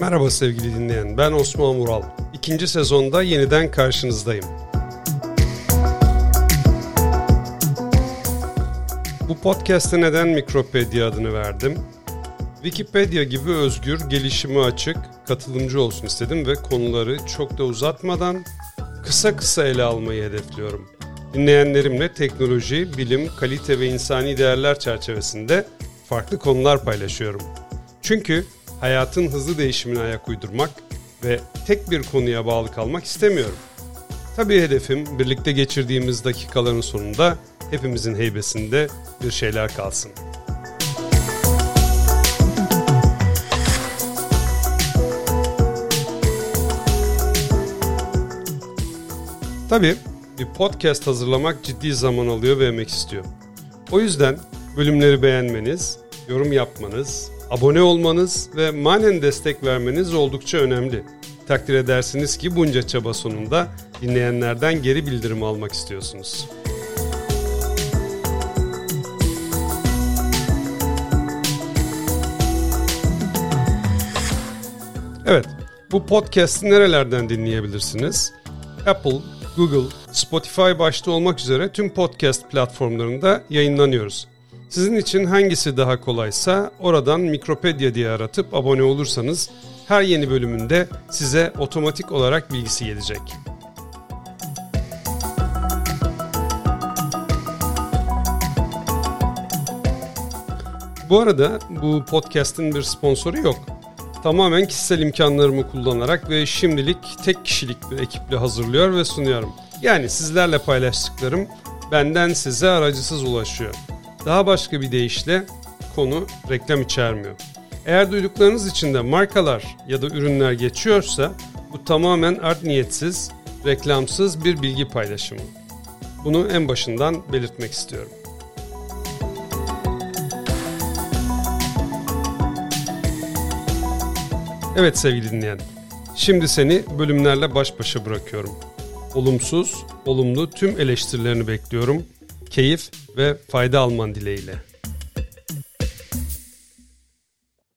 Merhaba sevgili dinleyen, ben Osman Mural. İkinci sezonda yeniden karşınızdayım. Bu podcast'e neden Mikropedia adını verdim? Wikipedia gibi özgür, gelişimi açık, katılımcı olsun istedim ve konuları çok da uzatmadan kısa kısa ele almayı hedefliyorum. Dinleyenlerimle teknoloji, bilim, kalite ve insani değerler çerçevesinde farklı konular paylaşıyorum. Çünkü hayatın hızlı değişimine ayak uydurmak ve tek bir konuya bağlı kalmak istemiyorum. Tabii hedefim birlikte geçirdiğimiz dakikaların sonunda hepimizin heybesinde bir şeyler kalsın. Tabii bir podcast hazırlamak ciddi zaman alıyor ve emek istiyor. O yüzden bölümleri beğenmeniz, yorum yapmanız, abone olmanız ve manen destek vermeniz oldukça önemli. Takdir edersiniz ki bunca çaba sonunda dinleyenlerden geri bildirim almak istiyorsunuz. Evet, bu podcast'i nerelerden dinleyebilirsiniz? Apple, Google, Spotify başta olmak üzere tüm podcast platformlarında yayınlanıyoruz. Sizin için hangisi daha kolaysa oradan Mikropedia diye aratıp abone olursanız her yeni bölümünde size otomatik olarak bilgisi gelecek. Bu arada bu podcast'in bir sponsoru yok. Tamamen kişisel imkanlarımı kullanarak ve şimdilik tek kişilik bir ekiple hazırlıyor ve sunuyorum. Yani sizlerle paylaştıklarım benden size aracısız ulaşıyor. Daha başka bir deyişle konu reklam içermiyor. Eğer duyduklarınız içinde markalar ya da ürünler geçiyorsa bu tamamen art niyetsiz, reklamsız bir bilgi paylaşımı. Bunu en başından belirtmek istiyorum. Evet sevgili dinleyen, şimdi seni bölümlerle baş başa bırakıyorum. Olumsuz, olumlu tüm eleştirilerini bekliyorum. Keyif ve fayda alman dileğiyle.